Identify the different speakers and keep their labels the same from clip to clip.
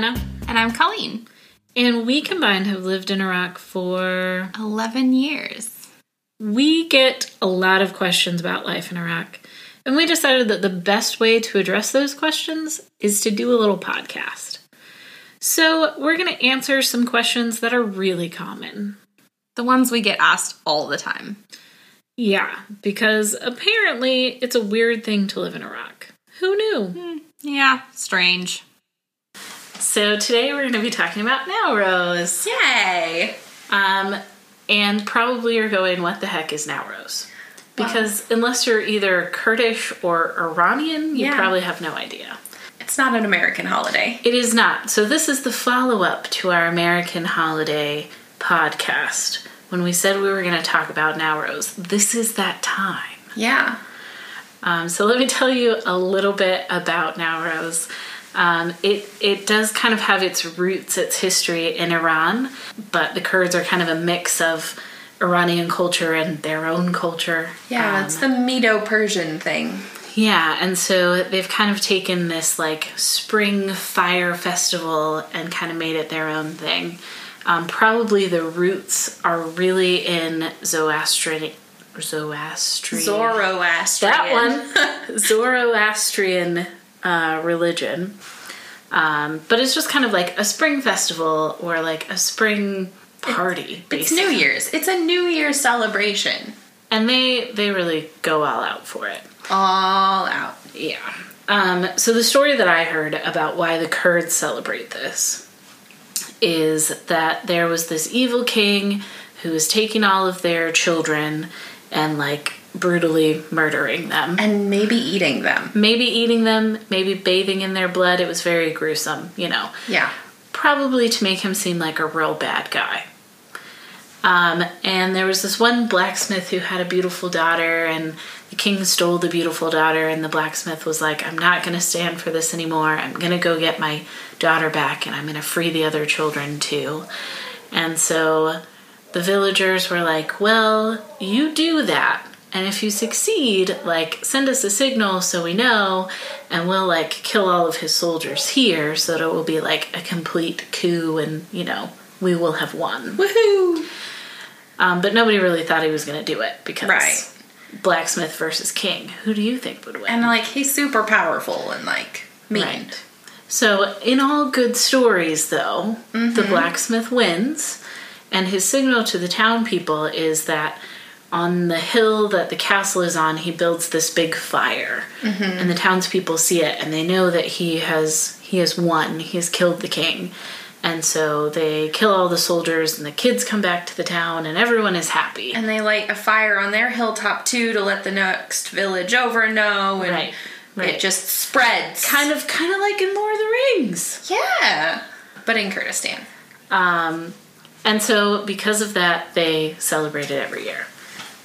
Speaker 1: Hannah.
Speaker 2: And I'm Colleen.
Speaker 1: And we combined have lived in Iraq for
Speaker 2: 11 years.
Speaker 1: We get a lot of questions about life in Iraq. And we decided that the best way to address those questions is to do a little podcast. So, we're going to answer some questions that are really common.
Speaker 2: The ones we get asked all the time.
Speaker 1: Yeah, because apparently it's a weird thing to live in Iraq. Who knew?
Speaker 2: Hmm, yeah, strange.
Speaker 1: So today we're going to be talking about Nowruz.
Speaker 2: Yay!
Speaker 1: Um, and probably you're going, what the heck is Nowruz? Because unless you're either Kurdish or Iranian, you
Speaker 2: Yeah.
Speaker 1: probably have no idea.
Speaker 2: It's not an American holiday.
Speaker 1: It is not. So this is the follow up to our American holiday podcast. When we said we were going to talk about Nowruz, this is that time.
Speaker 2: Yeah.
Speaker 1: Um, so let me tell you a little bit about Nowruz. Um, it it does kind of have its roots, its history in Iran, but the Kurds are kind of a mix of Iranian culture and their own culture.
Speaker 2: Yeah,
Speaker 1: Um,
Speaker 2: it's the Medo Persian thing.
Speaker 1: yeah, and so they've kind of taken this like spring fire festival and kind of made it their own thing. Um, probably the roots are really in Zoroastrian. Zoroastrian.
Speaker 2: Zoroastrian.
Speaker 1: That one. Zoroastrian uh, religion. Um, but it's just kind of like a spring festival or like a spring party.
Speaker 2: It's New Year's. It's a New Year's celebration.
Speaker 1: And they they really go all out for it.
Speaker 2: All out.
Speaker 1: Yeah. Um, so the story that I heard about why the Kurds celebrate this is that there was this evil king who was taking all of their children and like brutally murdering them.
Speaker 2: And maybe eating them.
Speaker 1: maybe eating them, maybe bathing in their blood. It was very gruesome, you know.
Speaker 2: Yeah.
Speaker 1: Probably to make him seem like a real bad guy. Um, and there was this one blacksmith who had a beautiful daughter, and the king stole the beautiful daughter, and the blacksmith was like, I'm not going to stand for this anymore. I'm going to go get my daughter back, and I'm going to free the other children too. And so the villagers were like, Well, you do that. And if you succeed, like, send us a signal so we know, and we'll, like, kill all of his soldiers here so that it will be, like, a complete coup and, you know, we will have won.
Speaker 2: Woohoo!
Speaker 1: Um, but nobody really thought he was going to do it because
Speaker 2: Right.
Speaker 1: blacksmith versus king. Who do you think would win?
Speaker 2: And like he's super powerful and like mean.
Speaker 1: Right. So, in all good stories, though,
Speaker 2: Mm-hmm.
Speaker 1: the blacksmith wins, and his signal to the town people is that on the hill that the castle is on, he builds this big fire,
Speaker 2: Mm-hmm.
Speaker 1: and the townspeople see it, and they know that he has he has won. He has killed the king, and so they kill all the soldiers, and the kids come back to the town, and everyone is happy.
Speaker 2: And they light a fire on their hilltop too to let the next village over know, and
Speaker 1: Right, right.
Speaker 2: it just spreads.
Speaker 1: kind of, kind of like in Lord of the Rings.
Speaker 2: yeah, but in Kurdistan.
Speaker 1: Um, and so because of that, they celebrate it every year.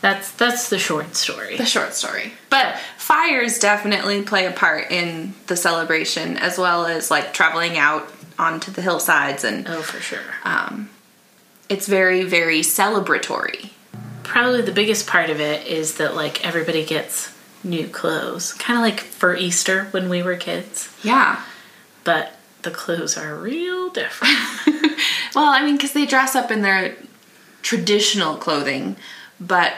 Speaker 1: That's that's the short story.
Speaker 2: The short story. But fires definitely play a part in the celebration, as well as like traveling out onto the hillsides, and
Speaker 1: Oh, for sure.
Speaker 2: um, it's very, very celebratory.
Speaker 1: Probably the biggest part of it is that like everybody gets new clothes, kind of like for Easter when we were kids.
Speaker 2: Yeah.
Speaker 1: But the clothes are real different.
Speaker 2: Well, I mean, because they dress up in their traditional clothing, but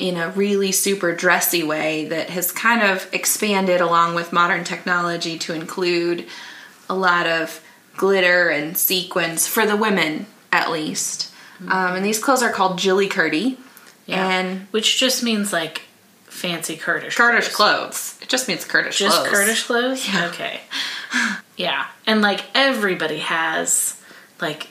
Speaker 2: in a really super dressy way that has kind of expanded along with modern technology to include a lot of glitter and sequins for the women, at least. Um, and these clothes are called Jilly Curdy. And
Speaker 1: which just means like fancy Kurdish
Speaker 2: Kurdish
Speaker 1: clothes.
Speaker 2: clothes. It just means Kurdish clothes.
Speaker 1: Just
Speaker 2: clothes.
Speaker 1: Kurdish clothes? Okay. Yeah. And like everybody has like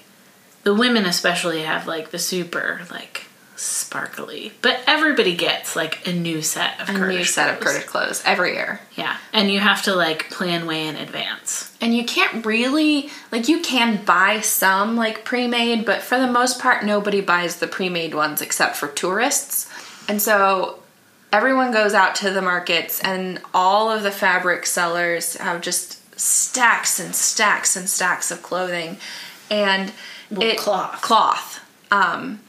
Speaker 1: the women especially have like the super like sparkly. But everybody gets like a new set of
Speaker 2: A
Speaker 1: Kurdish
Speaker 2: new set of
Speaker 1: clothes.
Speaker 2: Kurdish clothes every year.
Speaker 1: Yeah. And you have to like plan way in advance.
Speaker 2: And you can't really like you can buy some like pre-made, but for the most part nobody buys the pre-made ones except for tourists. And so everyone goes out to the markets and all of the fabric sellers have just stacks and stacks and stacks of clothing and
Speaker 1: Well, cloth.
Speaker 2: cloth um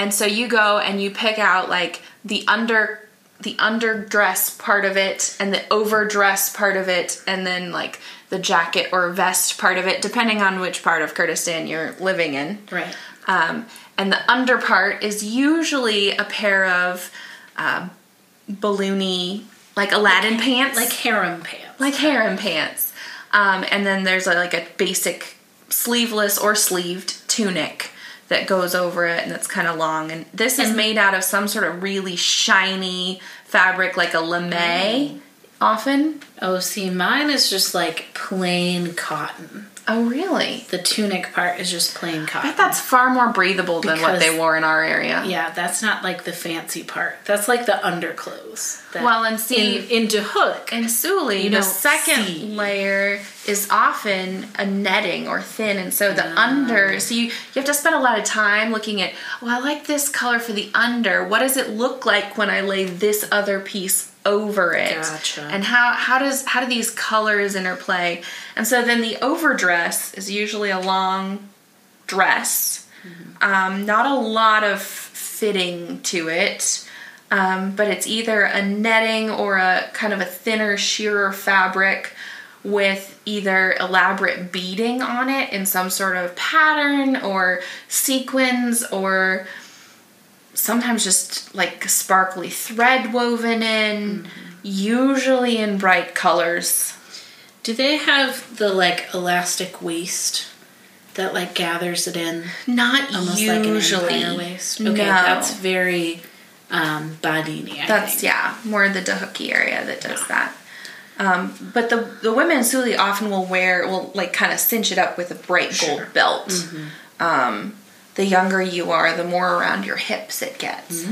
Speaker 2: and so you go and you pick out like the under the underdress part of it and the overdress part of it and then like the jacket or vest part of it depending on which part of Kurdistan you're living in.
Speaker 1: Right.
Speaker 2: Um, and the under part is usually a pair of uh, balloony like Aladdin pants,
Speaker 1: Like harem pants.
Speaker 2: like harem pants. Um, and then there's a, like a basic sleeveless or sleeved tunic that goes over it and it's kind of long. And this is made out of some sort of really shiny fabric, like a lame, mm. Often.
Speaker 1: Oh, see, mine is just like plain cotton.
Speaker 2: Oh, really?
Speaker 1: The tunic part is just plain
Speaker 2: I
Speaker 1: cotton.
Speaker 2: bet that's far more breathable than what they wore in our area.
Speaker 1: yeah, that's not like the fancy part. That's like the underclothes. That
Speaker 2: Well, and see-
Speaker 1: in, in Dahuk,
Speaker 2: In Suli,
Speaker 1: You
Speaker 2: the second
Speaker 1: see.
Speaker 2: layer is often a netting or thin, and so the ah. under. So you you have to spend a lot of time looking at. Well, I like this color for the under. What does it look like when I lay this other piece over it?
Speaker 1: Gotcha.
Speaker 2: And how how does how do these colors interplay? And so then the overdress is usually a long dress. Um, not a lot of fitting to it, um, but it's either a netting or a kind of a thinner, sheerer fabric with either elaborate beading on it in some sort of pattern or sequins or sometimes just like sparkly thread woven in, usually in bright colors.
Speaker 1: do they have the like elastic waist that like gathers it in?
Speaker 2: Not
Speaker 1: Almost
Speaker 2: usually.
Speaker 1: like an empire waist. Okay,
Speaker 2: No.
Speaker 1: that's very um, Badini. I
Speaker 2: That's
Speaker 1: think.
Speaker 2: yeah, more the Dahuki area that does that. Um, but the the women in Suli often will wear will like kind of cinch it up with a bright gold
Speaker 1: Sure.
Speaker 2: belt. Um, the younger you are, the more around your hips it gets.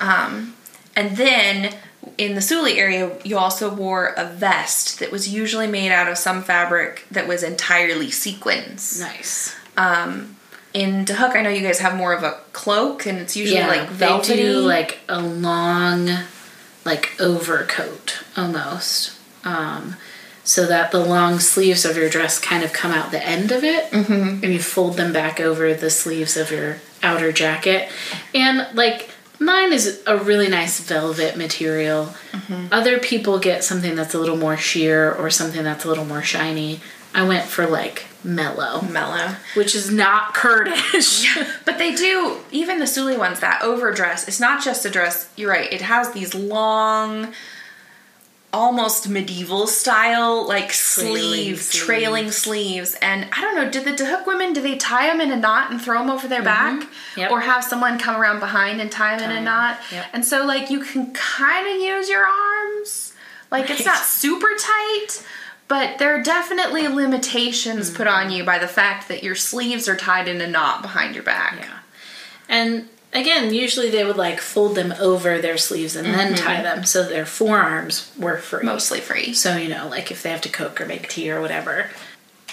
Speaker 2: Um, and then in the Suli area, you also wore a vest that was usually made out of some fabric that was entirely sequins.
Speaker 1: Nice.
Speaker 2: In Dahuk, I know you guys have more of a cloak, and it's usually like velvety.
Speaker 1: Do like a long, like overcoat almost, um, so that the long sleeves of your dress kind of come out the end of it, mm-hmm. and you fold them back over the sleeves of your outer jacket, and like mine is a really nice velvet material.
Speaker 2: Mm-hmm.
Speaker 1: Other people get something that's a little more sheer or something that's a little more shiny. I went for like mellow,
Speaker 2: mellow.
Speaker 1: which is not Kurdish.
Speaker 2: But they do, even the Suli ones, that overdress, it's not just a dress, you're right, it has these long, almost medieval style, like
Speaker 1: Trailing
Speaker 2: sleeve,
Speaker 1: sleeves.
Speaker 2: trailing sleeves. And I don't know, did the Dahuk women, do they tie them in a knot and throw them over their back?
Speaker 1: Mm-hmm. Yep.
Speaker 2: Or have someone come around behind and tie them in a knot?
Speaker 1: Yep.
Speaker 2: And so, like, you can kind of use your arms. Like, it's not super tight. But there are definitely limitations put
Speaker 1: Mm-hmm.
Speaker 2: on you by the fact that your sleeves are tied in a knot behind your back.
Speaker 1: Yeah. And again, usually they would like fold them over their sleeves and then tie them so their forearms were free.
Speaker 2: Mostly free.
Speaker 1: So, you know, like if they have to cook or make tea or whatever.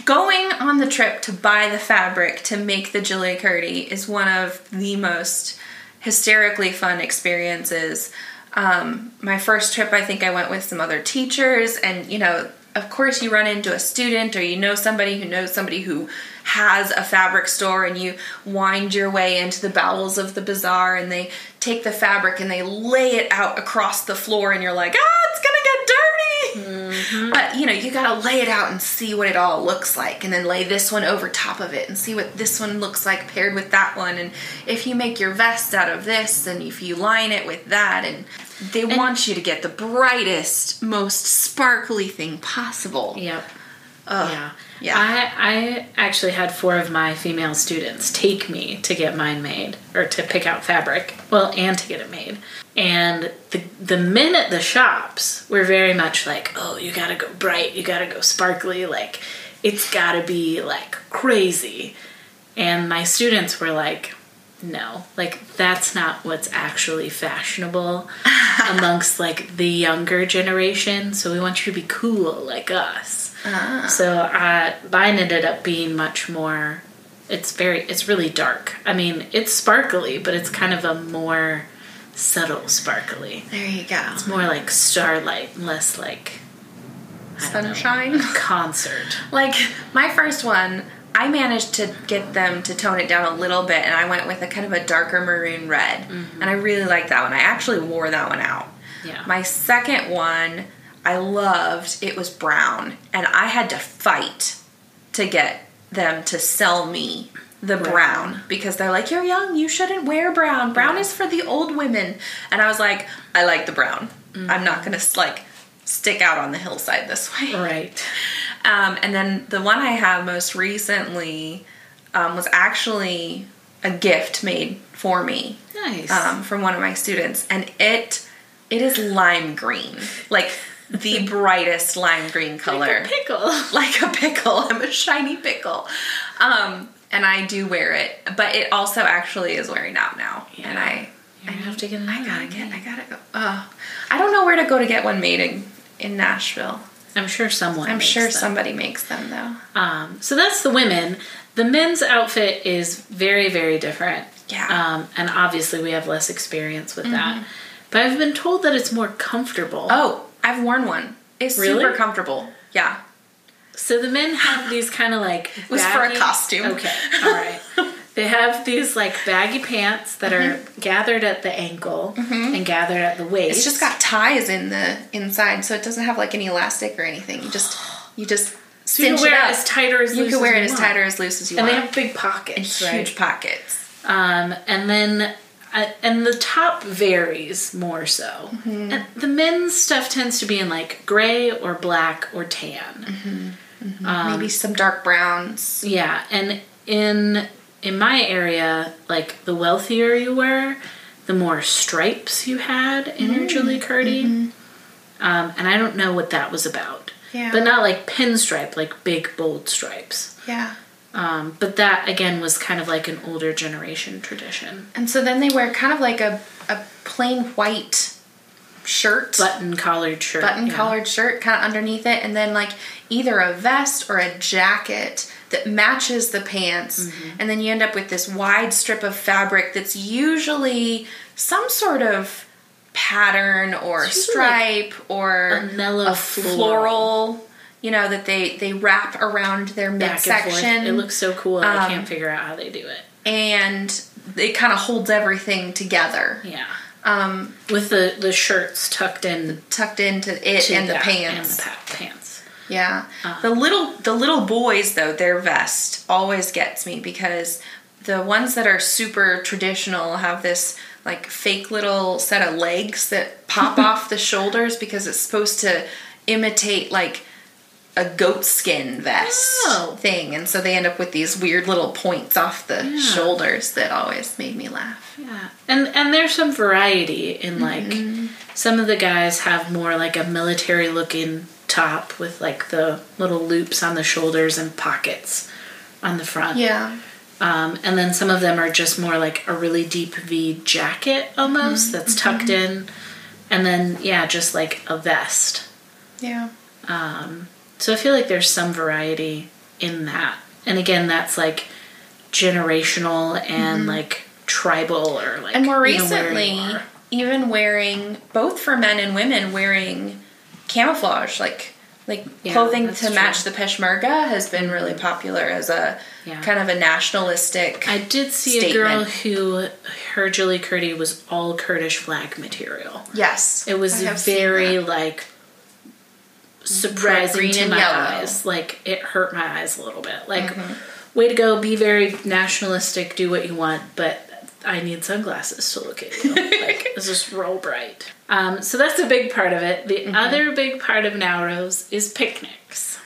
Speaker 2: Going on the trip to buy the fabric to make the Julia Curdy is one of the most hysterically fun experiences. Um, my first trip, I think I went with some other teachers, and you know, of course, you run into a student or you know somebody who knows somebody who has a fabric store, and you wind your way into the bowels of the bazaar, and they take the fabric and they lay it out across the floor, and you're like, ah, it's gonna get dirty. But you know, you gotta lay it out and see what it all looks like, and then lay this one over top of it and see what this one looks like paired with that one. And if you make your vest out of this, and if you line it with that, and they want you to get the brightest, most sparkly thing possible.
Speaker 1: Yep.
Speaker 2: Ugh.
Speaker 1: yeah.
Speaker 2: yeah.
Speaker 1: I, I actually had four of my female students take me to get mine made or to pick out fabric. Well, and to get it made. And the the men at the shops were very much like, "Oh, you got to go bright, you got to go sparkly, like it's got to be like crazy." And my students were like, "No, like that's not what's actually fashionable amongst like the younger generation. So we want you to be cool like us." So uh, mine ended up being much more. It's very. It's really dark. I mean, it's sparkly, but it's kind of a more subtle sparkly.
Speaker 2: There you go.
Speaker 1: It's more like starlight, less like don't know,
Speaker 2: Sunshine.
Speaker 1: concert.
Speaker 2: Like my first one I managed to get them to tone it down a little bit, and I went with a kind of a darker maroon red, and I really liked that one. I actually wore that one out.
Speaker 1: Yeah.
Speaker 2: My second one, I loved. It was brown, and I had to fight to get them to sell me the brown because they're like, "You're young, you shouldn't wear brown. Brown is for the old women." And I was like, "I like the brown. I'm not gonna like stick out on the hillside this way."
Speaker 1: Right.
Speaker 2: Um, and then the one I have most recently um, was actually a gift made for me
Speaker 1: Nice.
Speaker 2: um, from one of my students, and it it is lime green, like the brightest lime green color,
Speaker 1: Like a pickle.
Speaker 2: like a pickle. I'm a shiny pickle, um, and I do wear it, but it also actually is wearing out now, and
Speaker 1: Yeah.
Speaker 2: I
Speaker 1: I have to get
Speaker 2: I gotta get I gotta go. Oh, I don't know where to go to get one made in in Nashville.
Speaker 1: I'm sure someone.
Speaker 2: I'm sure
Speaker 1: them.
Speaker 2: somebody makes them though.
Speaker 1: Um, so that's the women. The men's outfit is very, very different.
Speaker 2: Yeah. Mm-hmm.
Speaker 1: Um, and obviously, we have less experience with that. But I've been told that it's more comfortable.
Speaker 2: Oh, I've worn one. It's
Speaker 1: Really?
Speaker 2: super comfortable. Yeah.
Speaker 1: So the men have these kind of like. It
Speaker 2: was for a costume.
Speaker 1: Okay, all right. They have these like baggy pants that are gathered at the ankle and gathered at the waist.
Speaker 2: Mm-hmm. It's just got ties in the inside, so it doesn't have like any elastic or anything. You just you just
Speaker 1: so you can
Speaker 2: cinch
Speaker 1: wear
Speaker 2: it
Speaker 1: it
Speaker 2: up.
Speaker 1: as tight or as
Speaker 2: you
Speaker 1: loose
Speaker 2: can wear
Speaker 1: as
Speaker 2: it as
Speaker 1: want.
Speaker 2: tight or as loose as you
Speaker 1: And they have big pockets,
Speaker 2: and
Speaker 1: right?
Speaker 2: huge pockets.
Speaker 1: Um, and then, and the top varies more so.
Speaker 2: Mm-hmm.
Speaker 1: And the men's stuff tends to be in like gray or black or tan. Um,
Speaker 2: Maybe some dark browns.
Speaker 1: Yeah, and in in my area, like the wealthier you were, the more stripes you had in
Speaker 2: Mm-hmm.
Speaker 1: your Julie Curdy. Um, and I don't know what that was about.
Speaker 2: Yeah.
Speaker 1: But not like pinstripe, like big bold stripes.
Speaker 2: Yeah.
Speaker 1: Um, but that again was kind of like an older generation tradition.
Speaker 2: And so then they wear kind of like a, a plain white shirt.
Speaker 1: Button collared shirt.
Speaker 2: button
Speaker 1: yeah.
Speaker 2: collared shirt kind of underneath it and then like either a vest or a jacket that matches the pants
Speaker 1: Mm-hmm.
Speaker 2: and then you end up with this wide strip of fabric that's usually some sort of pattern or stripe or
Speaker 1: a mellow
Speaker 2: a
Speaker 1: floral.
Speaker 2: floral you know that they they wrap around their
Speaker 1: Back and forth.
Speaker 2: midsection
Speaker 1: It looks so cool. I
Speaker 2: Um,
Speaker 1: can't figure out how they do it.
Speaker 2: and it kind of holds everything together
Speaker 1: Yeah.
Speaker 2: um
Speaker 1: With the, the shirts tucked in
Speaker 2: tucked into it and the pants
Speaker 1: And the pa- pants.
Speaker 2: Yeah.
Speaker 1: Uh.
Speaker 2: the little the little boys though, their vest always gets me because the ones that are super traditional have this like fake little set of legs that pop off the shoulders because it's supposed to imitate like a goat skin vest
Speaker 1: Oh.
Speaker 2: thing and so they end up with these weird little points off the shoulders that always made me laugh.
Speaker 1: Yeah, and and there's some variety in like
Speaker 2: Mm-hmm.
Speaker 1: some of the guys have more like a military looking top with like the little loops on the shoulders and pockets on the front.
Speaker 2: Yeah.
Speaker 1: Um, and then some of them are just more like a really deep V jacket almost
Speaker 2: Mm-hmm.
Speaker 1: that's tucked in, and then yeah, just like a vest.
Speaker 2: Yeah.
Speaker 1: Um, so I feel like there's some variety in that. And again, that's like generational and like tribal or like
Speaker 2: Mm-hmm. and more
Speaker 1: you know, where
Speaker 2: recently even wearing both for men and women wearing camouflage like like
Speaker 1: Yeah,
Speaker 2: clothing to
Speaker 1: true.
Speaker 2: match the peshmerga has been really popular as a
Speaker 1: Yeah.
Speaker 2: kind of a nationalistic
Speaker 1: I did see a girl who her Julie Curdy was all Kurdish flag material.
Speaker 2: yes
Speaker 1: It was
Speaker 2: I have seen
Speaker 1: very like surprising
Speaker 2: green,
Speaker 1: to my
Speaker 2: yellow.
Speaker 1: eyes. Like it hurt my eyes a little bit. Like
Speaker 2: Mm-hmm.
Speaker 1: way to go, be very nationalistic, do what you want, but I need sunglasses to look at you. like it's just real bright. Um, so that's a big part of it. The
Speaker 2: Mm-hmm.
Speaker 1: other big part of Nowruz is picnics.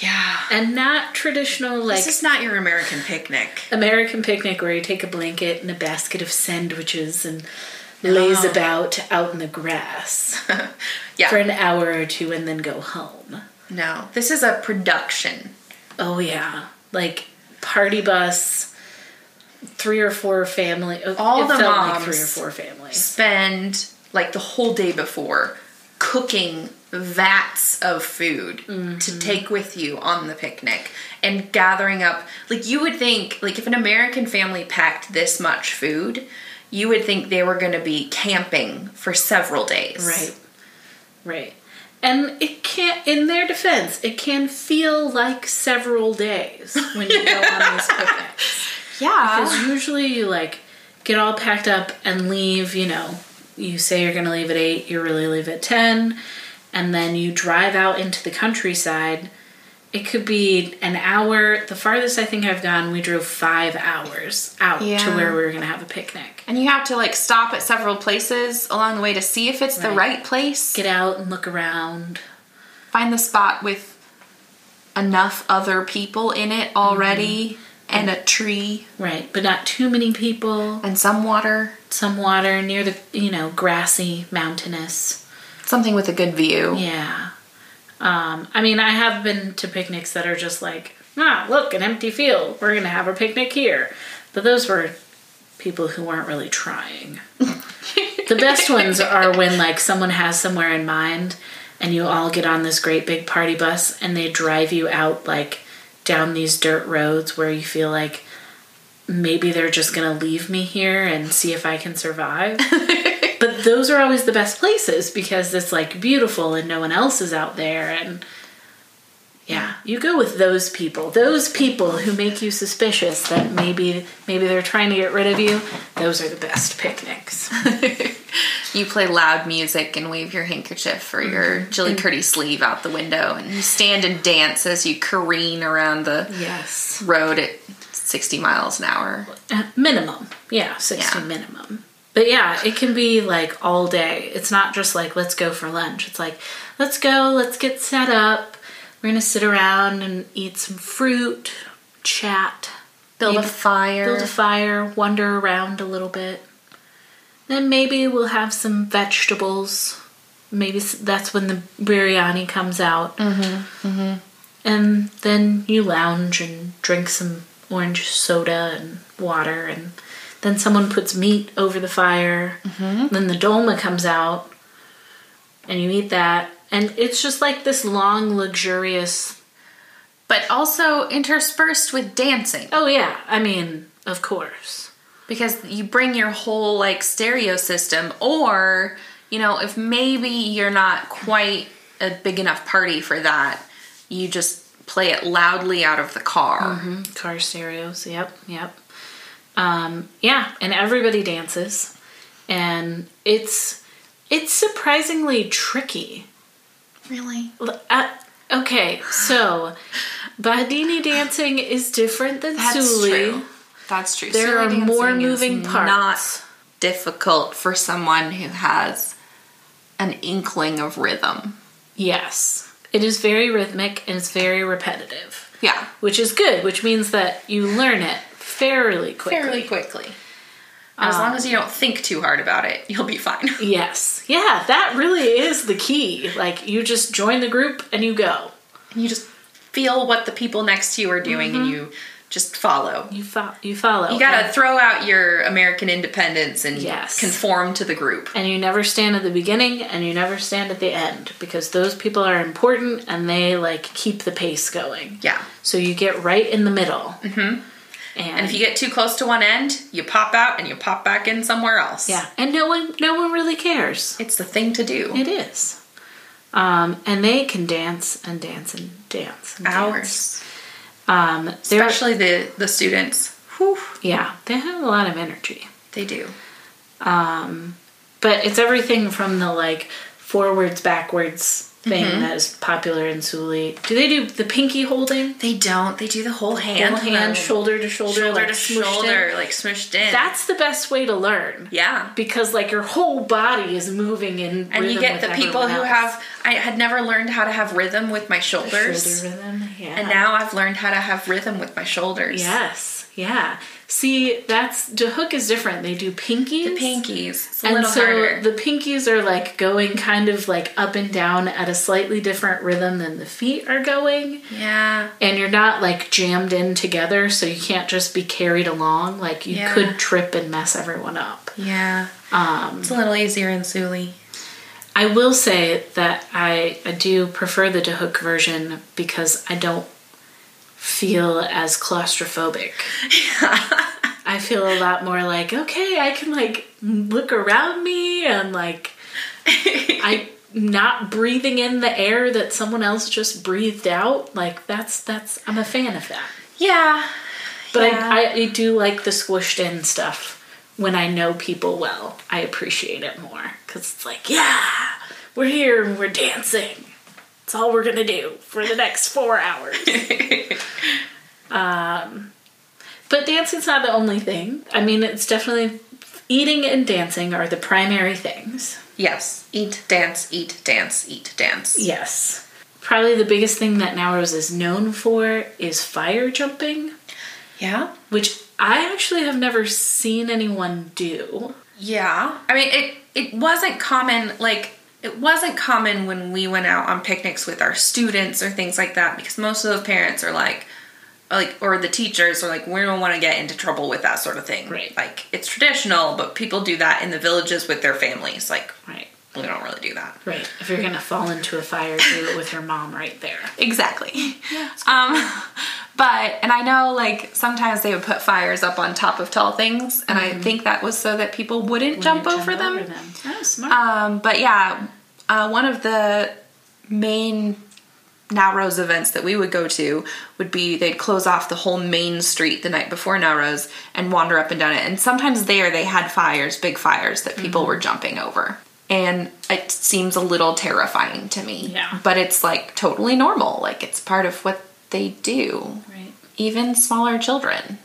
Speaker 2: yeah
Speaker 1: And not traditional like
Speaker 2: this is not your american picnic
Speaker 1: American picnic where you take a blanket and a basket of sandwiches and laze about out in the grass
Speaker 2: yeah
Speaker 1: for an hour or two and then go home.
Speaker 2: no this is a production
Speaker 1: Oh yeah, like party bus, three or four family.
Speaker 2: All
Speaker 1: it
Speaker 2: the
Speaker 1: felt like
Speaker 2: moms
Speaker 1: three or four families.
Speaker 2: spend like the whole day before cooking vats of food
Speaker 1: Mm-hmm.
Speaker 2: to take with you on the picnic and gathering up like you would think like if an american family packed this much food you would think they were going to be camping for several days
Speaker 1: Right, right. And it can't, in their defense, it can feel like several days when you go on these picnics.
Speaker 2: Yeah.
Speaker 1: Because usually you like get all packed up and leave, you know, you say you're going to leave at 8, you really leave at 10, and then you drive out into the countryside. It could be an hour. The farthest I think I've gone, we drove five hours out to where we were going to have a picnic.
Speaker 2: And you have to like stop at several places along the way to see if it's the
Speaker 1: Right.
Speaker 2: right place.
Speaker 1: Get out and look around.
Speaker 2: Find the spot with enough other people in it already and a tree
Speaker 1: Right, but not too many people.
Speaker 2: and some water.
Speaker 1: Some water near the, you know, grassy, mountainous.
Speaker 2: Something with a good view.
Speaker 1: Yeah. Um, I mean, I have been to picnics that are just like, ah, look, an empty field. We're going to have a picnic here. But those were people who weren't really trying. the best ones are when, like, someone has somewhere in mind and you all get on this great big party bus and they drive you out, like, down these dirt roads where you feel like maybe they're just going to leave me here and see if I can survive. but those are always the best places because it's like beautiful and no one else is out there and yeah, you go with those people. Those people who make you suspicious that maybe maybe they're trying to get rid of you. Those are the best picnics.
Speaker 2: You play loud music and wave your handkerchief or your Jilly Curdy sleeve out the window and you stand and dance as you careen around the
Speaker 1: Yes.
Speaker 2: road at 60 miles an hour.
Speaker 1: Uh, minimum. Yeah, 60
Speaker 2: Yeah.
Speaker 1: minimum. But yeah, it can be like all day. It's not just like let's go for lunch. It's like let's go, let's get set up. We're to sit around and eat some fruit, chat,
Speaker 2: Build a fire.
Speaker 1: build a fire, wander around a little bit. Then maybe we'll have some vegetables. Maybe that's when the biryani comes out. Mm-hmm, And then you lounge and drink some orange soda and water, and then someone puts meat over the fire. Then the dolma comes out, and you eat that. And it's just like this long, luxurious.
Speaker 2: but also interspersed with dancing.
Speaker 1: Oh, yeah, I mean, of course.
Speaker 2: because you bring your whole like stereo system or you know if maybe you're not quite a big enough party for that you just play it loudly out of the car
Speaker 1: Car stereos. Yep, yep. Um, yeah, and everybody dances, and it's it's surprisingly tricky.
Speaker 2: Really
Speaker 1: Uh, okay, so Badini dancing is different than
Speaker 2: that's
Speaker 1: Suli.
Speaker 2: true that's true
Speaker 1: There
Speaker 2: Suli
Speaker 1: are more moving parts.
Speaker 2: not difficult for someone who has an inkling of rhythm
Speaker 1: Yes, it is very rhythmic and it's very repetitive,
Speaker 2: yeah
Speaker 1: which is good. Which means that you learn it fairly quickly.
Speaker 2: fairly quickly and as long as you don't think too hard about it you'll be fine
Speaker 1: Yes, yeah, that really is the key. Like you just join the group and you go.
Speaker 2: and you just feel what the people next to you are doing and you just follow
Speaker 1: You fo- you follow.
Speaker 2: You gotta throw out your American independence and
Speaker 1: Yes.
Speaker 2: conform to the group.
Speaker 1: and you never stand at the beginning and you never stand at the end because those people are important and they like keep the pace going.
Speaker 2: Yeah.
Speaker 1: So you get right in the middle. Mm-hmm. And,
Speaker 2: And if you get too close to one end, you pop out and you pop back in somewhere else.
Speaker 1: yeah, and no one no one really cares.
Speaker 2: It's the thing to do.
Speaker 1: It is. Um, and they can dance and dance and dance. And dance. Um,
Speaker 2: Especially the, the students. Whew,
Speaker 1: yeah, they have a lot of energy.
Speaker 2: they do.
Speaker 1: But it's everything from the like forwards backwards thing
Speaker 2: Mm-hmm.
Speaker 1: that is popular in Suli. Do they do the pinky holding?
Speaker 2: They don't. They do the whole hand.
Speaker 1: Whole hand, shoulder to shoulder,
Speaker 2: shoulder
Speaker 1: like
Speaker 2: to
Speaker 1: smooshed in.
Speaker 2: shoulder, like smushed in.
Speaker 1: That's the best way to learn.
Speaker 2: yeah.
Speaker 1: Because like your whole body is moving in
Speaker 2: And you get the people who have. I had never learned how to have rhythm with my shoulders.
Speaker 1: shoulder rhythm. Yeah.
Speaker 2: And now I've learned how to have rhythm with my shoulders.
Speaker 1: yes, yeah. See, that's the hook is different. They do pinkies.
Speaker 2: Pinkies. It's a
Speaker 1: and so
Speaker 2: harder.
Speaker 1: the pinkies are like going kind of like up and down at a slightly different rhythm than the feet are going.
Speaker 2: yeah.
Speaker 1: and you're not like jammed in together so you can't just be carried along like you
Speaker 2: Yeah.
Speaker 1: could trip and mess everyone up
Speaker 2: Yeah.
Speaker 1: um,
Speaker 2: It's a little easier in Suli.
Speaker 1: i will say that I, I do prefer the Dahuk version because i don't feel as claustrophobic i feel a lot more like okay i can like look around me and like i not breathing in the air that someone else just breathed out. Like that's that's I'm a fan of that.
Speaker 2: Yeah.
Speaker 1: But
Speaker 2: Yeah.
Speaker 1: I, I, I do like the squished in stuff when I know people well. I appreciate it more because it's like, yeah, we're here and we're dancing. It's all we're gonna do for the next four hours. um, but dancing's not the only thing. I mean, it's definitely eating and dancing are the primary things.
Speaker 2: Yes. Eat, dance, eat, dance, eat, dance.
Speaker 1: Yes. Probably the biggest thing that Nowruz is known for is fire jumping,
Speaker 2: Yeah.
Speaker 1: which I actually have never seen anyone do.
Speaker 2: Yeah. I mean, it it wasn't common like it wasn't common when we went out on picnics with our students or things like that because most of the parents are like like or the teachers are like we don't want to get into trouble with that sort of thing.
Speaker 1: Right.
Speaker 2: Like it's traditional, but people do that in the villages with their families. Like
Speaker 1: Right.
Speaker 2: we don't really do that.
Speaker 1: Right. If you're gonna fall into a fire, do it with your mom right there.
Speaker 2: Exactly. yeah, Um, but and I know like sometimes they would put fires up on top of tall things, and I think that was so that people wouldn't jump, over, them.
Speaker 1: Oh, smart.
Speaker 2: Um, but yeah, uh, one of the main Nowruz events that we would go to would be they'd close off the whole main street the night before Nowruz and wander up and down it. And sometimes there they had fires, big fires that people mm-hmm. were jumping over. And it seems a little terrifying to me.
Speaker 1: Yeah.
Speaker 2: But it's like totally normal. Like it's part of what they do.
Speaker 1: right.
Speaker 2: Even smaller children.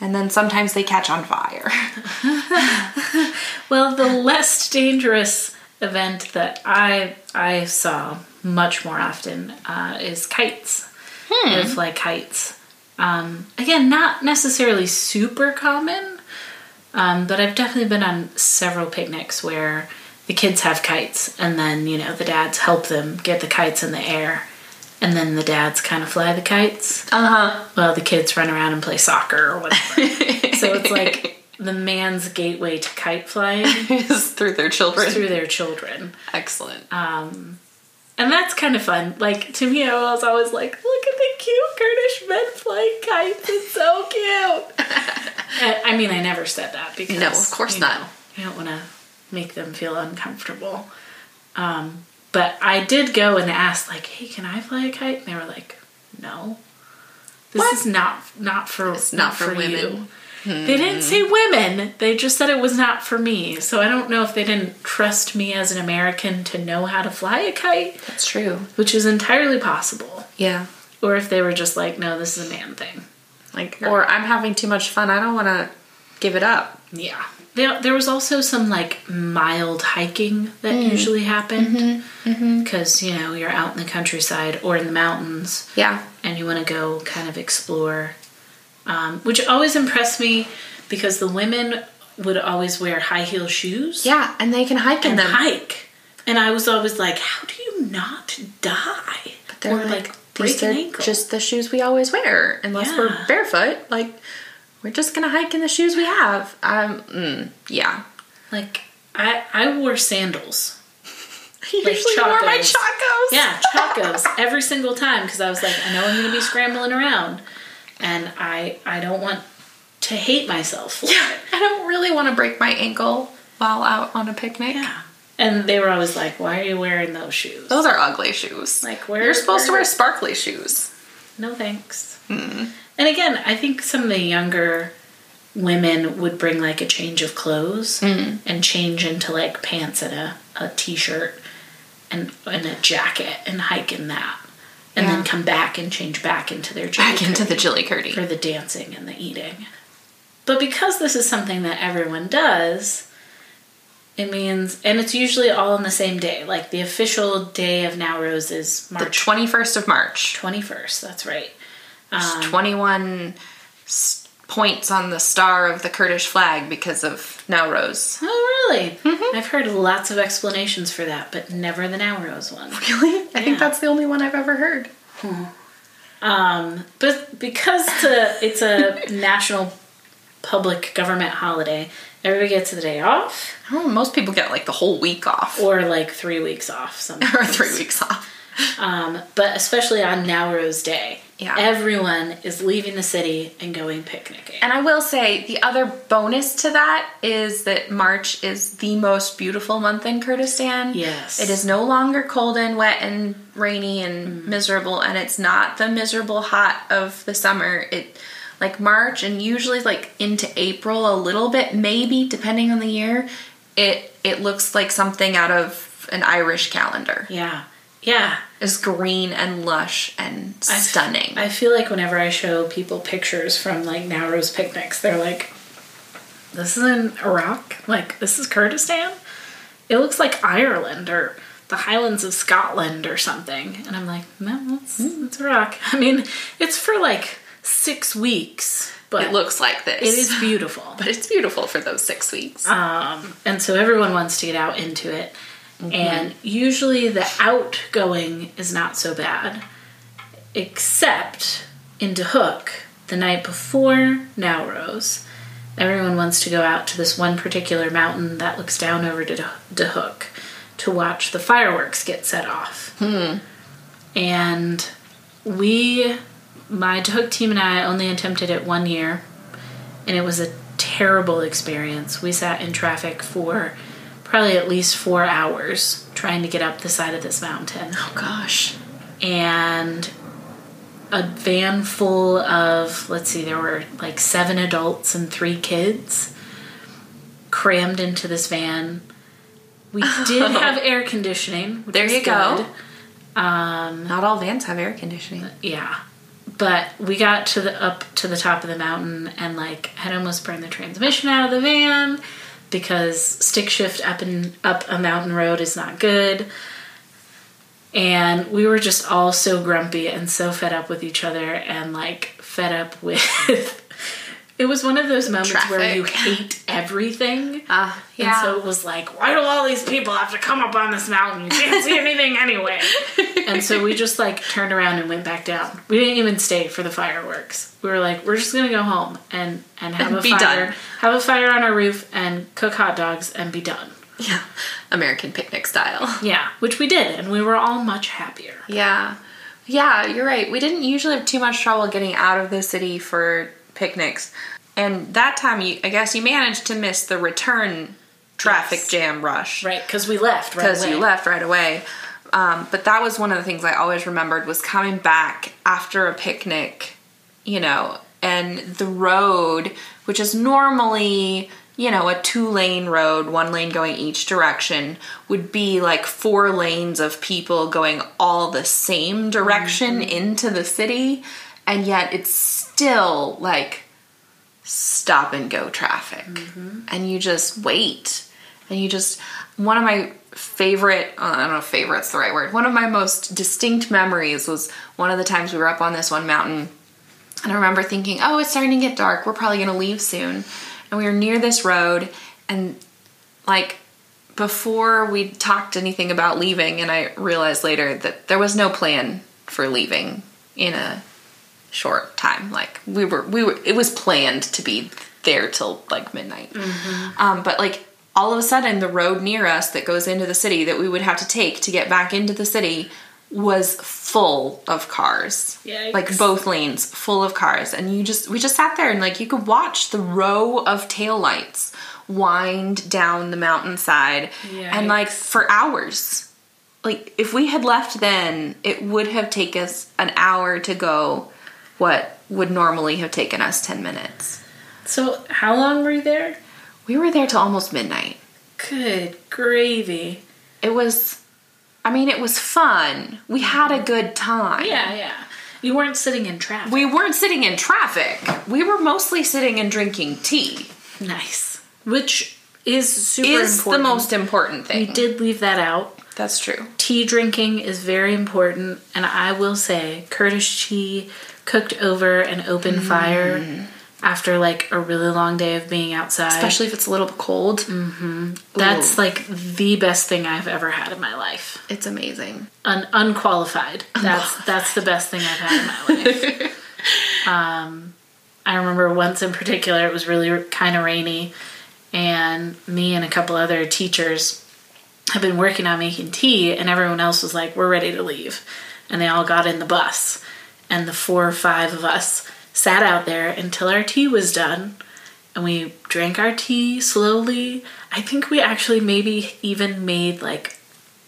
Speaker 2: And then sometimes they catch on fire.
Speaker 1: Well, the less dangerous event that I I saw much more often uh, is kites. They fly kites. Um, again, not necessarily super common, um, but I've definitely been on several picnics where the kids have kites, and then you know the dads help them get the kites in the air, and then the dads kind of fly the kites.
Speaker 2: Uh huh.
Speaker 1: Well, the kids run around and play soccer or whatever. so it's like the man's gateway to kite flying
Speaker 2: is through their children.
Speaker 1: through their children.
Speaker 2: Excellent.
Speaker 1: Um, And that's kind of fun. Like, to me, I was always like, look at the cute Kurdish men flying kites. It's so cute. I mean, I never said that because.
Speaker 2: No, of course
Speaker 1: you
Speaker 2: not.
Speaker 1: know, you don't want to make them feel uncomfortable. Um, but I did go and ask, like, hey, can I fly a kite? And they were like, no. This
Speaker 2: What?
Speaker 1: is not not for
Speaker 2: It's not for women.
Speaker 1: you. They didn't say women. They just said it was not for me. So I don't know if they didn't trust me as an American to know how to fly a kite,
Speaker 2: That's true.
Speaker 1: which is entirely possible.
Speaker 2: Yeah.
Speaker 1: Or if they were just like, no, this is a man thing.
Speaker 2: Like, or I'm having too much fun. I don't want to give it up.
Speaker 1: Yeah. There, there was also some like mild hiking that mm. usually happened mm-hmm. mm-hmm. because you know you're out in the countryside or in the mountains
Speaker 2: Yeah.
Speaker 1: and you want to go kind of explore, um, which always impressed me because the women would always wear high heel shoes
Speaker 2: Yeah, and they can hike in
Speaker 1: and
Speaker 2: them.
Speaker 1: hike, and I was always like, how do you not die?
Speaker 2: But They're
Speaker 1: or
Speaker 2: like,
Speaker 1: like break
Speaker 2: these
Speaker 1: an
Speaker 2: are
Speaker 1: ankle?
Speaker 2: just the shoes we always wear, unless
Speaker 1: Yeah.
Speaker 2: we're barefoot. Like, we're just gonna hike in the shoes we have. Um, mm, yeah.
Speaker 1: like I I wore sandals.
Speaker 2: I
Speaker 1: Like
Speaker 2: usually wore my
Speaker 1: chacos. Yeah, chacos every single time because I was like, I know I'm to be scrambling around, and I I don't want to hate myself
Speaker 2: Yeah. I don't really want to break my ankle while out on a picnic.
Speaker 1: Yeah. And they were always like, "Why are you wearing those shoes?"
Speaker 2: Those are ugly shoes.
Speaker 1: Like, where-
Speaker 2: you're supposed to wear sparkly shoes.
Speaker 1: no thanks. Hmm. And again, I think some of the younger women would bring like a change of clothes hmm. and change into like pants and a, a t-shirt and and a jacket and hike in that, and
Speaker 2: Yeah.
Speaker 1: then come back and change back into their
Speaker 2: Back
Speaker 1: jacket
Speaker 2: into the chili curdy.
Speaker 1: for the dancing and the eating. But because this is something that everyone does, it means, and it's usually all on the same day. Like the official day of Nowruz is
Speaker 2: The 21st of March.
Speaker 1: 21st. That's right.
Speaker 2: There's um, 21 s- points on the star of the Kurdish flag because of Nowruz.
Speaker 1: Oh, really? I've heard lots of explanations for that, but never the Nowruz one.
Speaker 2: Really? I
Speaker 1: Yeah.
Speaker 2: think that's the only one I've ever heard.
Speaker 1: Um, but because it's a, it's a national public government holiday, everybody gets the day off
Speaker 2: Oh, most people get like the whole week off.
Speaker 1: or like three weeks off. Sometimes.
Speaker 2: Or three weeks off.
Speaker 1: Um, but especially on Nowruz Day,
Speaker 2: Yeah.
Speaker 1: Everyone is leaving the city and going picnicking.
Speaker 2: And I will say the other bonus to that is that March is the most beautiful month in Kurdistan.
Speaker 1: Yes.
Speaker 2: It is no longer cold and wet and rainy and mm-hmm. miserable and it's not the miserable hot of the summer. It like March and usually like into April a little bit maybe depending on the year. It it looks like something out of an Irish calendar.
Speaker 1: yeah. Yeah.
Speaker 2: It's green and lush and
Speaker 1: I f-
Speaker 2: stunning.
Speaker 1: I feel like whenever I show people pictures from like Nowruz picnics, they're like, "This is in Iraq. Like this is Kurdistan. It looks like Ireland or the Highlands of Scotland or something." And I'm like, "No, that's it's Iraq. I mean, it's for like six weeks, but
Speaker 2: it looks like this.
Speaker 1: it is beautiful.
Speaker 2: but it's beautiful for those 6 weeks.
Speaker 1: Um, and so everyone wants to get out into it. Mm-hmm. And usually the outgoing is not so bad, except in Dahuk the night before Nowruz. Everyone wants to go out to this one particular mountain that looks down over Dahuk to watch the fireworks get set off. Hmm. And we, my Dahuk team and I, only attempted it one year, and it was a terrible experience. We sat in traffic for probably at least four hours trying to get up the side of this mountain.
Speaker 2: oh gosh.
Speaker 1: And a van full of, let's see, there were like seven adults and three kids crammed into this van. We did have air conditioning.
Speaker 2: There you go.
Speaker 1: Um,
Speaker 2: Not all vans have air conditioning.
Speaker 1: yeah. But we got to the up to the top of the mountain and like had almost burned the transmission out of the van because stick shift up and up a mountain road is not good. And we were just all so grumpy and so fed up with each other and like fed up with it was one of those moments where you hate everything.
Speaker 2: Ah,
Speaker 1: And so it was like, why do all these people have to come up on this mountain? You can't see anything anyway. and so we just like turned around and went back down. We didn't even stay for the fireworks. We were like, we're just gonna go home and and have
Speaker 2: And
Speaker 1: a
Speaker 2: be
Speaker 1: fire,
Speaker 2: done.
Speaker 1: have a fire on our roof and cook hot dogs and be done.
Speaker 2: yeah, American picnic style.
Speaker 1: Yeah, which we did, and we were all much happier.
Speaker 2: Yeah. Yeah, you're right. We didn't usually have too much trouble getting out of the city for picnics. And that time, you, I guess you managed to miss the return traffic
Speaker 1: Yes.
Speaker 2: jam rush.
Speaker 1: Right, because we left right
Speaker 2: because you left right away. Um, but that was one of the things I always remembered was coming back after a picnic, you know, and the road, which is normally, you know, a two lane road, one lane going each direction, would be like four lanes of people going all the same direction into the city. And yet it's still like stop and go traffic. And you just wait. And you just, one of my favorite, uh, I don't know if favorite's the right word, one of my most distinct memories was one of the times we were up on this one mountain. And I remember thinking, oh, it's starting to get dark. We're probably going to leave soon. And we were near this road, and like before we talked anything about leaving, and I realized later that there was no plan for leaving in a short time. Like we were, we were. It was planned to be there till like midnight. Um, but like all of a sudden, the road near us that goes into the city that we would have to take to get back into the city was full of cars.
Speaker 1: Yikes.
Speaker 2: Like both lanes full of cars, and you just we just sat there and like you could watch the row of taillights wind down the mountainside, and like for hours like if we had left then it would have taken us an hour to go what would normally have taken us 10 minutes
Speaker 1: So, how long were you there?
Speaker 2: we were there till almost midnight
Speaker 1: Good gravy.
Speaker 2: it was i mean it was fun we had a mm-hmm. good time
Speaker 1: Yeah, yeah. You weren't sitting in traffic.
Speaker 2: we weren't sitting in traffic we were mostly sitting and drinking tea
Speaker 1: nice. Which is super
Speaker 2: is
Speaker 1: important.
Speaker 2: the most important thing
Speaker 1: We did leave that out.
Speaker 2: that's true
Speaker 1: Tea drinking is very important, and I will say, Kurdish tea cooked over an open
Speaker 2: Mm.
Speaker 1: fire after like a really long day of being outside.
Speaker 2: especially if it's a little cold
Speaker 1: that's like the best thing I've ever had in my life.
Speaker 2: it's amazing
Speaker 1: Un- unqualified. That's that's the best thing I've had in my life. um, I remember once in particular, it was really kind of rainy, and me and a couple other teachers had been working on making tea, and everyone else was like, "We're ready to leave," and they all got in the bus. And the four or five of us sat out there until our tea was done and we drank our tea slowly. I think we actually maybe even made like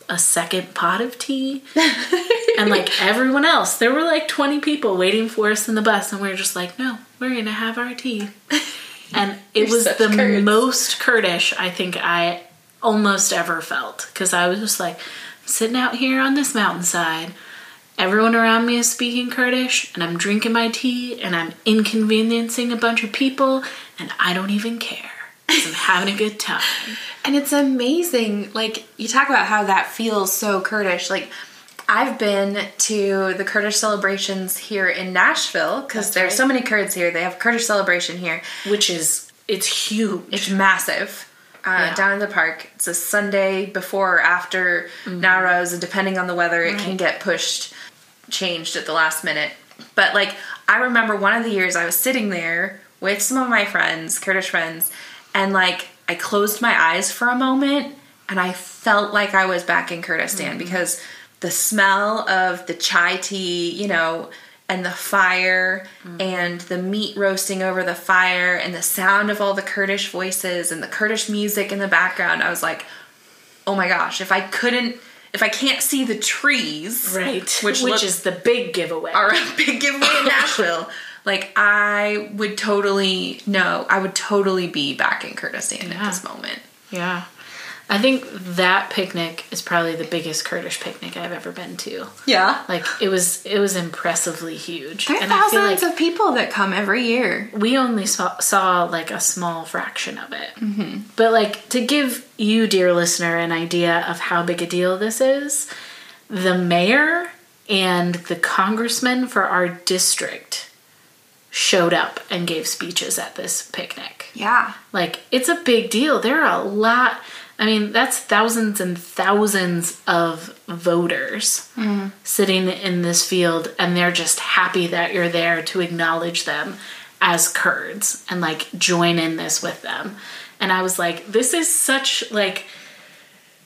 Speaker 1: a second pot of tea. and like everyone else, there were like 20 people waiting for us in the bus, and we were just like, no, we're gonna have our tea. And it was the
Speaker 2: Kurds.
Speaker 1: most Kurdish I think I almost ever felt because I was just like sitting out here on this mountainside. Everyone around me is speaking Kurdish, and I'm drinking my tea, and I'm inconveniencing a bunch of people, and I don't even care. I'm having a good time.
Speaker 2: And it's amazing. Like, you talk about how that feels so Kurdish. Like, I've been to the Kurdish celebrations here in Nashville because there's
Speaker 1: right.
Speaker 2: so many Kurds here. They have Kurdish celebration here.
Speaker 1: Which is, it's huge.
Speaker 2: It's massive. Uh,
Speaker 1: Yeah.
Speaker 2: Down in the park. It's a Sunday before or after Nowruz, and depending on the weather, it can get pushed, changed at the last minute. But like, I remember one of the years I was sitting there with some of my friends, Kurdish friends, and like I closed my eyes for a moment, and I felt like I was back in Kurdistan mm-hmm. because the smell of the chai tea, you know, and the fire mm. and the meat roasting over the fire and the sound of all the Kurdish voices and the Kurdish music in the background. I was like, oh my gosh, if I couldn't, if I can't see the trees,
Speaker 1: right.
Speaker 2: which
Speaker 1: Which,
Speaker 2: look-
Speaker 1: is the big giveaway.
Speaker 2: are a big giveaway in Nashville, like I would totally know, I would totally be back in Kurdistan
Speaker 1: Yeah.
Speaker 2: at this moment.
Speaker 1: Yeah. I think that picnic is probably the biggest Kurdish picnic I've ever been to.
Speaker 2: Yeah.
Speaker 1: Like it was it was impressively huge.
Speaker 2: There are
Speaker 1: and I feel
Speaker 2: thousands
Speaker 1: like
Speaker 2: of people that come every year.
Speaker 1: we only saw, saw like a small fraction of it. Mm-hmm. But like to give you dear listener an idea of how big a deal this is, the mayor and the congressman for our district showed up and gave speeches at this picnic.
Speaker 2: Yeah.
Speaker 1: Like it's a big deal. There are a lot. I mean, that's thousands and thousands of voters mm. sitting in this field, and they're just happy that you're there to acknowledge them as Kurds and like join in this with them. And I was like, this is such like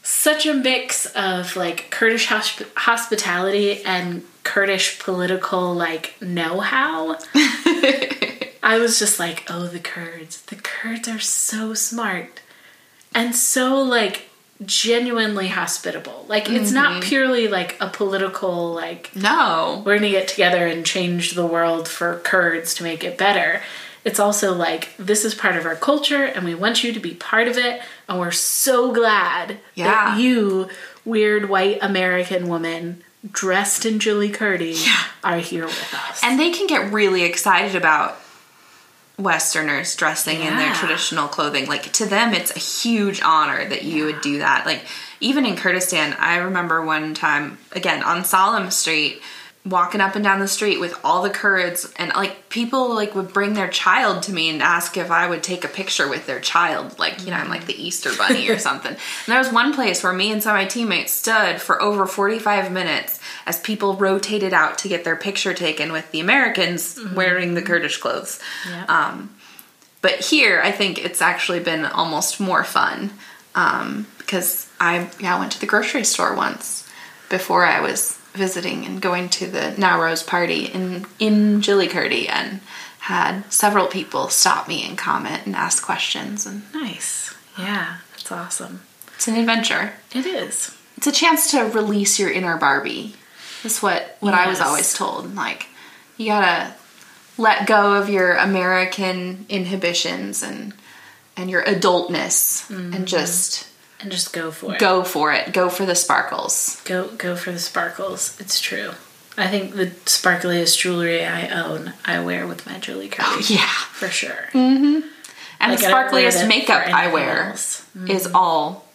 Speaker 1: such a mix of like Kurdish hosp- hospitality and Kurdish political like know-how. I was just like, oh, the Kurds. The Kurds are so smart and so like genuinely hospitable. Like it's not mm-hmm. purely like a political like
Speaker 2: No.
Speaker 1: we're gonna get together and change the world for Kurds to make it better. It's also like this is part of our culture and we want you to be part of it and we're so glad
Speaker 2: Yeah.
Speaker 1: that you, weird white American woman dressed in jli Kurdi, are here with us.
Speaker 2: And they can get really excited about Westerners dressing in their traditional clothing. Like to them, it's a huge honor that you would do that. Like even in Kurdistan, I remember one time again on Salem Street, walking up and down the street with all the Kurds, and like people like would bring their child to me and ask if I would take a picture with their child. Like you know, I'm like the Easter bunny or something. And there was one place where me and some of my teammates stood for over 45 minutes as people rotated out to get their picture taken with the Americans wearing the Kurdish clothes.
Speaker 1: Yep.
Speaker 2: Um, but here, I think it's actually been almost more fun um, because I yeah I went to the grocery store once before I was visiting and going to the Nowruz party in in jli Kurdi and had several people stop me and comment and ask questions and
Speaker 1: nice. Yeah, that's awesome.
Speaker 2: it's an adventure.
Speaker 1: It is.
Speaker 2: It's a chance to release your inner Barbie. That's what what I was always told. Like you gotta let go of your American inhibitions and and your adultness and mm-hmm. just
Speaker 1: And just go for it.
Speaker 2: go for it. Go for the sparkles.
Speaker 1: Go go for the sparkles. It's true. I think the sparkliest jewelry I own, I wear with my jli Kurdi.
Speaker 2: Yeah.
Speaker 1: For sure.
Speaker 2: And
Speaker 1: Like,
Speaker 2: the
Speaker 1: I don't wear
Speaker 2: sparkliest makeup I wear
Speaker 1: else.
Speaker 2: is all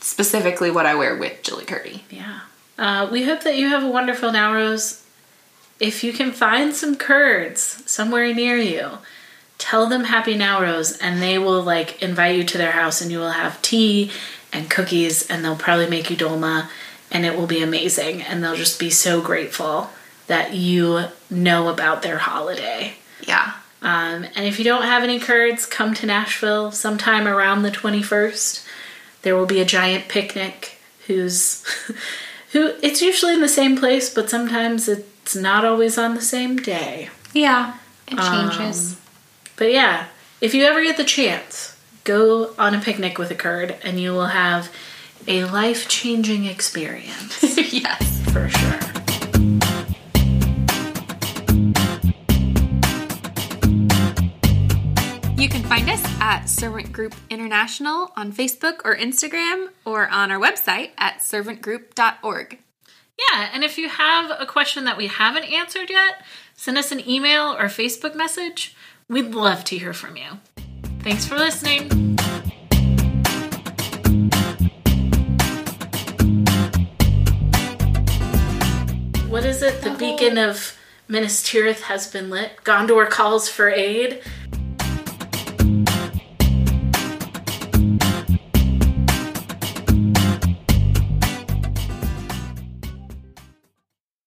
Speaker 2: specifically what I wear with jli Kurdi.
Speaker 1: Yeah. Uh, we hope that you have a wonderful Nowruz. If you can find some Kurds somewhere near you, tell them Happy Nowruz and they will like invite you to their house and you will have tea and cookies and they'll probably make you dolma and it will be amazing and they'll just be so grateful that you know about their holiday.
Speaker 2: Yeah.
Speaker 1: Um, and if you don't have any Kurds, come to Nashville sometime around the 21st. There will be a giant picnic who's who it's usually in the same place, but sometimes It's not always on the same day.
Speaker 3: Yeah, it changes.
Speaker 1: But yeah, if you ever get the chance, go on a picnic with a Kurd and you will have a life changing experience
Speaker 3: yes.
Speaker 1: for sure.
Speaker 2: You can find us at Servant Group International on Facebook or Instagram or on our website at servantgroup.org.
Speaker 1: Yeah, and if you have a question that we haven't answered yet, send us an email or Facebook message. We'd love to hear from you. Thanks for listening. What is it? The beacon of Minas Tirith has been lit. Gondor calls for aid.